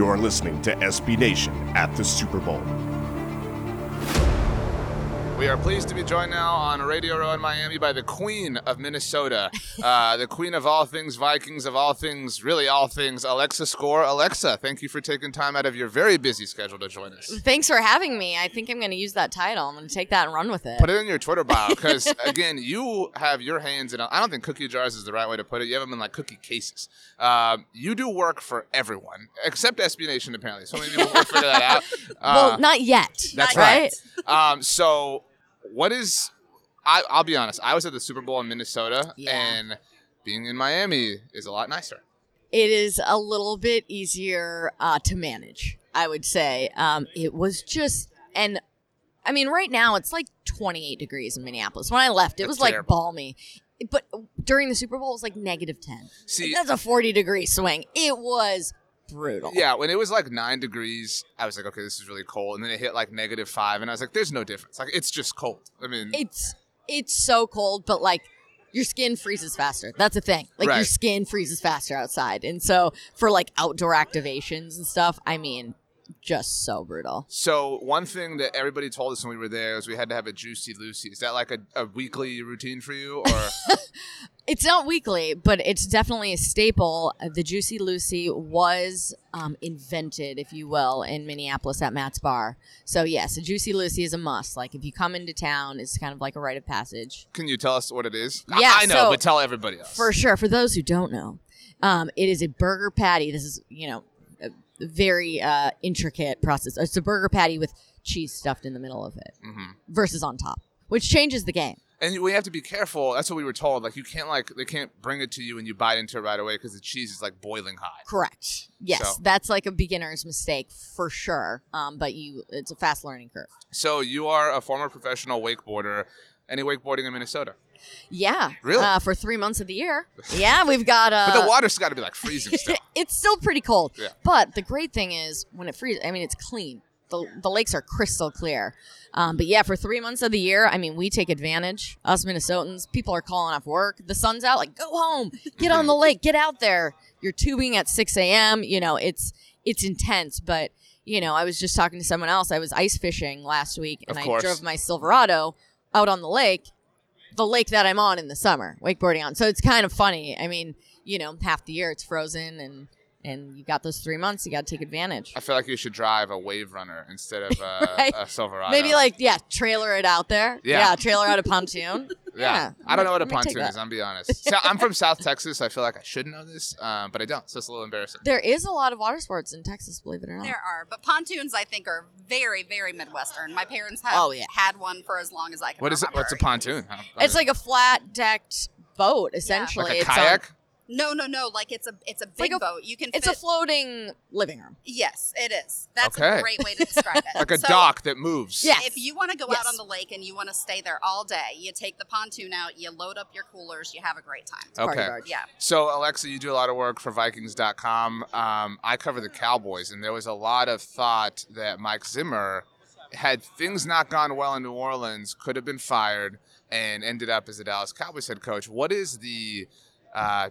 You're listening to SB Nation at the Super Bowl. We are pleased to be joined now on Radio Row in Miami by the Queen of Minnesota, uh, the Queen of all things Vikings, of all things, really all things, Alexa Score. Alexa, thank you for taking time out of your very busy schedule to join us. Thanks for having me. I think I'm going to use that title. I'm going to take that and run with it. Put it in your Twitter bio because, again, you have your hands in. I don't think cookie jars is the right way to put it. You have them in like cookie cases. Um, you do work for everyone except SB Nation, apparently. So maybe we'll figure that out. well, Uh, not yet. That's right. um, so, what is? I, I'll be honest. I was at the Super Bowl in Minnesota, Yeah. and being in Miami is a lot nicer. It is a little bit easier uh, to manage, I would say. Um, it was just, and I mean, right now it's like 28 degrees in Minneapolis. When I left, it That's was like balmy. But during the Super Bowl, it was like negative 10. See, That's a 40 degree swing. It was brutal. yeah, when it was like nine degrees, I was like, okay, this is really cold, and then it hit like negative five, and I was like, there's no difference. Like, it's just cold. I mean, It's it's so cold, but like your skin freezes faster. That's a thing. Like your skin freezes faster outside. And so for like outdoor activations and stuff, I mean, just so brutal. so one thing that everybody told us when we were there is we had to have a juicy Lucy. Is that like a, a weekly routine for you, or It's not weekly, but it's definitely a staple. Uh, The Juicy Lucy was um, invented, if you will, in Minneapolis at Matt's Bar. So yes, a Juicy Lucy is a must. Like if you come into town, it's kind of like a rite of passage. can you tell us what it is? Yeah, I, know, so- but tell everybody else. For sure. For those who don't know, um, it is a burger patty. This is, you know, very uh, intricate process. It's a burger patty with cheese stuffed in the middle of it Mhm. versus on top, which changes the game. And we have to be careful. That's what we were told. Like you can't like they can't bring it to you and you bite into it right away because the cheese is like boiling hot. Correct. Yes, So- that's like a beginner's mistake for sure. Um, but you, it's a fast learning curve. So you are a former professional wakeboarder. Any wakeboarding in Minnesota? Yeah. Really? Uh, for three months of the year. Yeah, we've got. Uh, But the water's got to be like freezing still. it's still pretty cold. Yeah. But the great thing is when it freezes, I mean, it's clean. The, the lakes are crystal clear. Um, but yeah, for three months of the year, I mean, we take advantage. Us Minnesotans, people are calling off work. The sun's out, like, go home, get on the lake, get out there. You're tubing at 6 a.m. You know, it's it's intense. But, you know, I was just talking to someone else. I was ice fishing last week and I drove my Silverado out on the lake the lake that I'm on in the summer, wakeboarding on. So it's kind of funny. I mean, you know, half the year it's frozen and and you got those three months, you got to take advantage. I feel like you should drive a wave runner instead of uh, Right. a Silverado. Maybe like yeah, trailer it out there. Yeah. trailer out a pontoon. yeah. yeah, I don't know what a pontoon is. I'm be honest. So, I'm from South Texas. I feel like I should know this, um, but I don't. So it's a little embarrassing. There is a lot of water sports in Texas, believe it or not. There are, but pontoons I think are very, very Midwestern. My parents have Oh, yeah. had one for as long as I can. remember. What is it? remember. What's a pontoon? It's like a flat decked boat, essentially. like a it's on- kayak. No, no, no. Like it's a it's a big like a- boat. You can. it's fit, a floating living room. Yes, it is. That's Okay. a great way to describe it. like a So, dock that moves. Yeah. If you want to go Yes. out on the lake and you want to stay there all day, you take the pontoon out, you load up your coolers, you have a great time. Party Okay. barge. Yeah. So, Alexa, you do a lot of work for Vikings.com. Um, I cover the Cowboys, and there was a lot of thought that Mike Zimmer, had things not gone well in New Orleans, could have been fired and ended up as the Dallas Cowboys head coach. What is the uh,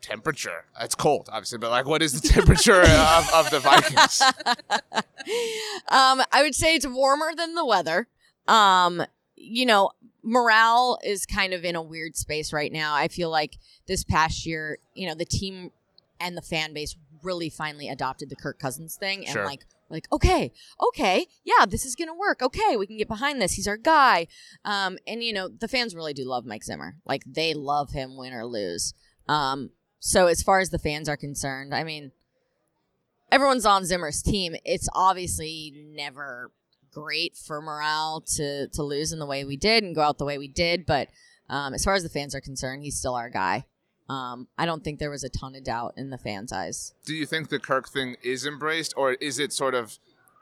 temperature? It's cold, obviously, but like, what is the temperature of, of the Vikings? um, I would say it's warmer than the weather. Um, you know, morale is kind of in a weird space right now. I feel like this past year, you know, the team and the fan base really finally adopted the Kirk Cousins thing and Sure. like like okay okay yeah this is gonna work okay we can get behind this he's our guy um and you know the fans really do love mike zimmer like they love him win or lose um so as far as the fans are concerned i mean everyone's on Zimmer's team. It's obviously never great for morale to to lose in the way we did and go out the way we did. But um, as far as the fans are concerned, he's still our guy. Um, I don't think there was a ton of doubt in the fans' eyes. Do you think the Kirk thing is embraced, or is it sort of,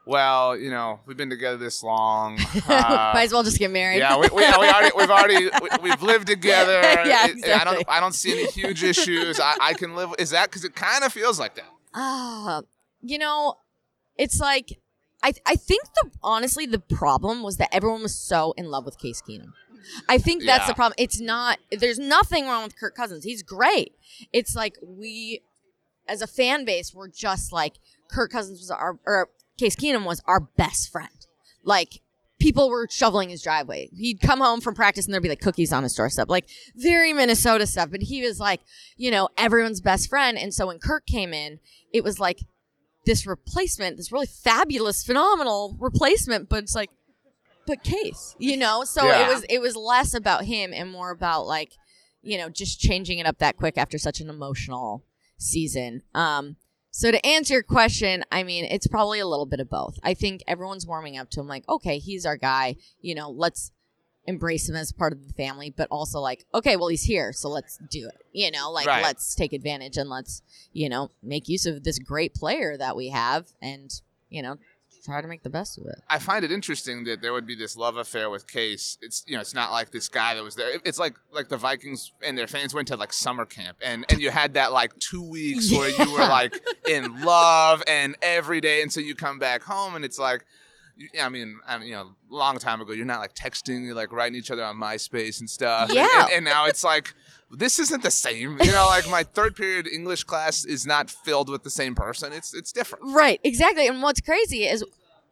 well, you know, we've been together this long. uh, Might as well just get married. Yeah, we, we, yeah, we already we've already we, we've lived together. Yeah, It- I don't. I don't see any huge issues. I, I can live. Is that because it kind of feels like that? Ah, you know, it's like I I think the honestly the problem was that everyone was so in love with Case Keenum. I think that's Yeah. the problem. It's not there's nothing wrong with Kirk Cousins. He's great. It's like we as a fan base, we're just like Kirk Cousins was our or Case Keenum was our best friend. Like people were shoveling his driveway. He'd come home from practice and there'd be like cookies on his doorstep, like very Minnesota stuff. But he was like, you know, everyone's best friend. And so when Kirk came in, it was like this replacement, this really fabulous, phenomenal replacement. But it's like, but Case, you know. So Yeah. it was it was less about him and more about like, you know, just changing it up that quick after such an emotional season. Um, so to answer your question, I mean, it's probably a little bit of both. I think everyone's warming up to him, like, okay, he's our guy. You know, let's embrace him as part of the family, but also like, okay, well, he's here, so let's do it. You know, like Right. let's take advantage and let's, you know, make use of this great player that we have, and you know, try to make the best of it. I find it interesting that there would be this love affair with Case. It's you know, it's not like this guy that was there. It's like like the Vikings and their fans went to like summer camp, and and you had that like two weeks where you were like in love and every day, and so you come back home and it's like. I mean, I mean, you know, a long time ago, you're not like texting, you're like writing each other on MySpace and stuff. And- Yeah. And, and now it's like, this isn't the same. You know, like my third period English class is not filled with the same person. It's it's different. Right, exactly. And what's crazy is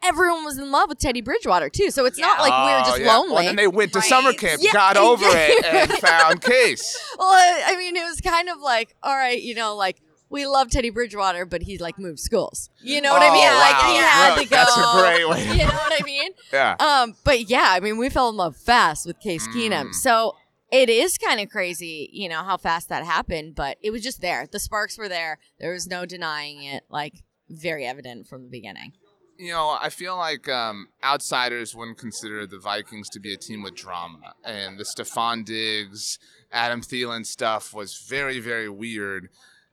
everyone was in love with Teddy Bridgewater too. So it's not like we were Oh, just yeah. lonely. Well, then they went to Right. summer camp, Yeah, got over it, and found Case. Well, I mean, it was kind of like, all right, you know, like we love Teddy Bridgewater, but he like moved schools. You know what I Oh, mean? Like wow. he had to go. That's a great way. You know what I mean? Yeah. Um, but yeah, I mean, we fell in love fast with Case Keenum. Mm. So it is kind of crazy, you know, how fast that happened, but it was just there. The sparks were there. There was no denying it. Like very evident from the beginning. You know, I feel like um, outsiders wouldn't consider the Vikings to be a team with drama, and the Stefon Diggs, Adam Thielen stuff was very, very weird.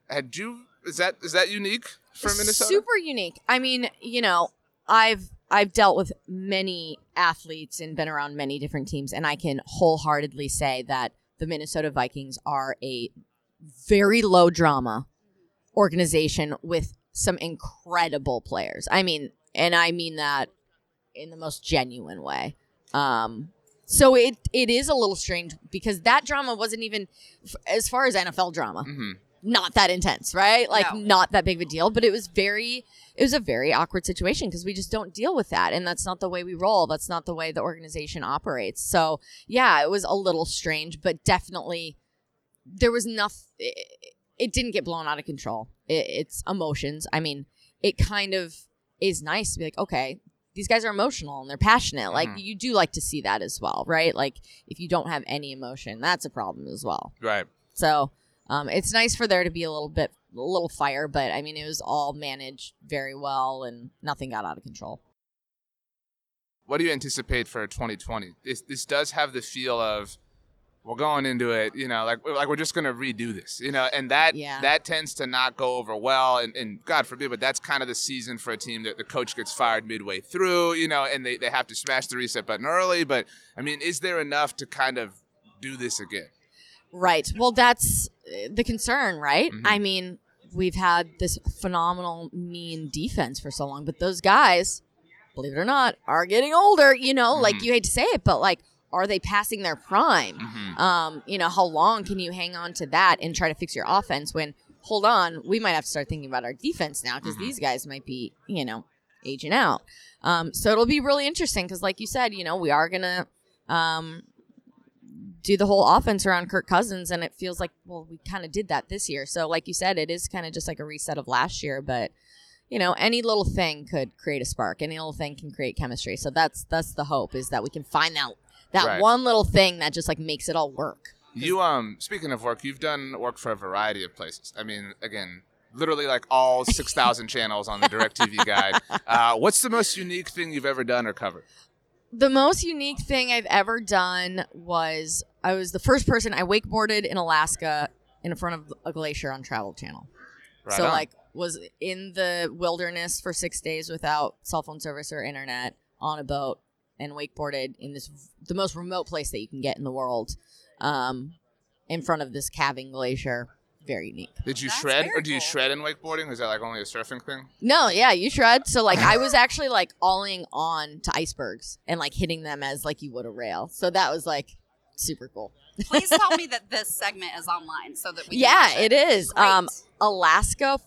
Had you? Is that is that unique for Minnesota? Super unique. I mean, you know, I've I've dealt with many athletes and been around many different teams, and I can wholeheartedly say that the Minnesota Vikings are a very low drama organization with some incredible players. I mean, and I mean that in the most genuine way. Um, so it it is a little strange because that drama wasn't even as far as NFL drama hmm not that intense, right? Like No. not that big of a deal, but it was very it was a very awkward situation because we just don't deal with that and that's not the way we roll. That's not the way the organization operates. So, yeah, it was a little strange, but definitely there was enough it, it didn't get blown out of control. It, it's emotions. I mean, it kind of is nice to be like, okay, these guys are emotional and they're passionate. Like Mhm. you do like to see that as well, right? Like if you don't have any emotion, that's a problem as well. Right. So um, it's nice for there to be a little bit, a little fire, but I mean, it was all managed very well and nothing got out of control. What do you anticipate for 2020? This this does have the feel of we're going into it, you know, like like we're just gonna redo this, you know, and that Yeah. that tends to not go over well, and, and God forbid, but that's kind of the season for a team that the coach gets fired midway through, you know, and they, they have to smash the reset button early. But I mean, is there enough to kind of do this again? Right. Well, that's the concern, right? Mhm. I mean, we've had this phenomenal, mean defense for so long, but those guys, believe it or not, are getting older. You know, like Mhm. you hate to say it, but like, are they passing their prime? Mhm. Um, you know, how long can you hang on to that and try to fix your offense when, hold on, we might have to start thinking about our defense now because Mhm. these guys might be, you know, aging out. Um, so it'll be really interesting because, like you said, you know, we are going to um, do the whole offense around Kirk Cousins, and it feels like, well, we kind of did that this year. So, like you said, it is kind of just like a reset of last year, but. You know, any little thing could create a spark. Any little thing can create chemistry. So that's that's the hope is that we can find that that Right. one little thing that just like makes it all work. You um speaking of work, you've done work for a variety of places. I mean, again, literally like all six thousand channels on the Directv guide. Uh, what's the most unique thing you've ever done or covered? The most unique thing I've ever done was I was the first person I wakeboarded in Alaska in front of a glacier on Travel Channel. Right so on. like was in the wilderness for 6 days without cell phone service or internet on a boat and wakeboarded in this the most remote place that you can get in the world um, in front of this calving glacier. Very unique. Did you That's shred or do you cool. shred in wakeboarding? Is that like only a surfing thing? No, yeah, you shred. So like I was actually like alling on to icebergs and like hitting them as like you would a rail. So that was like super cool. Please tell me that this segment is online so that we. Can Yeah, watch it is. Great. Um, Alaska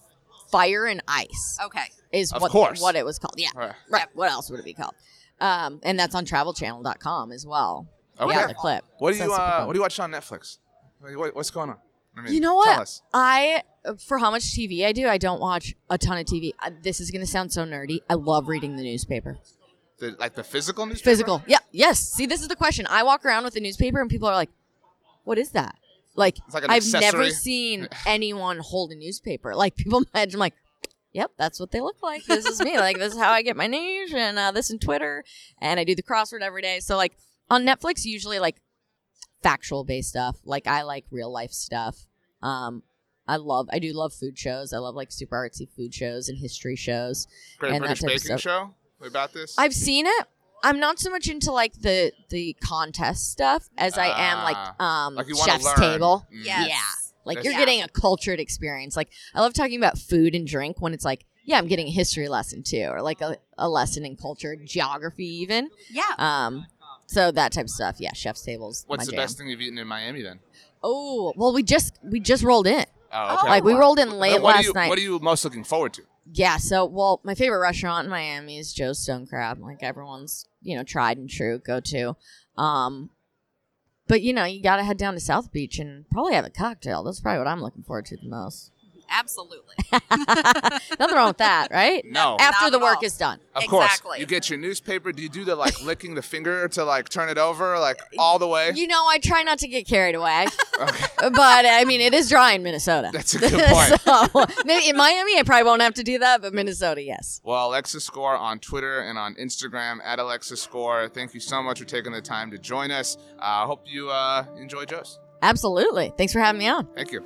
Fire and Ice Okay. is Of what course. what it was called. Yeah, Right. right. What else would it be called? Um, and that's on TravelChannel.com as well. Okay. Yeah, the clip. What do you that's uh, what do you watch on Netflix? What- What's going on? I mean, You know what? I for how much TV I do, I don't watch a ton of TV. Uh, This is gonna sound so nerdy. I love reading the newspaper. The, like the physical newspaper. Physical. Yeah. Yes. See, this is the question. I walk around with a newspaper and people are like, "What is that?" Like, like I've never seen anyone hold a newspaper. Like people imagine, I'm like, "Yep, that's what they look like. This is me. like this is how I get my news and uh, this and Twitter, and I do the crossword every day." So like on Netflix, usually like factual based stuff. Like I like real life stuff. Um, I love. I do love food shows. I love like super artsy food shows and history shows. Great and that British Baking stuff. Show. What about this? I've seen it. I'm not so much into like the the contest stuff as I am like um like you want to chef's learn. table. Mm. Yes. Yeah. Like That's- you're Yeah. getting a cultured experience. Like I love talking about food and drink when it's like, yeah, I'm getting a history lesson too, or like a, a lesson in culture, geography even. Yeah. Um so that type of stuff. Yeah, chef's tables. What's my the jam. best thing you've eaten in Miami then? Oh, well we just we just rolled in. Oh, okay. Like we rolled in late what, last you, night. What are you most looking forward to? Yeah, so well, my favorite restaurant in Miami is Joe's Stone Crab. Like everyone's, you know, tried and true go to. Um but you know, you gotta head down to South Beach and probably have a cocktail. That's probably what I'm looking forward to the most. Absolutely. Nothing wrong with that, right? No. After Not the work all. is done. Of course. Exactly. You get your newspaper. Do you do the like licking the finger to like turn it over like all the way? You know, I try not to get carried away. Okay. but I mean it is dry in Minnesota. That's a good point. so maybe in Miami I probably won't have to do that, but Minnesota, yes. Well, Alexa Score on Twitter and on Instagram at Alexa Score. Thank you so much for taking the time to join us. I uh, hope you uh, enjoy Joe's. Absolutely. Thanks for having me on. Thank you.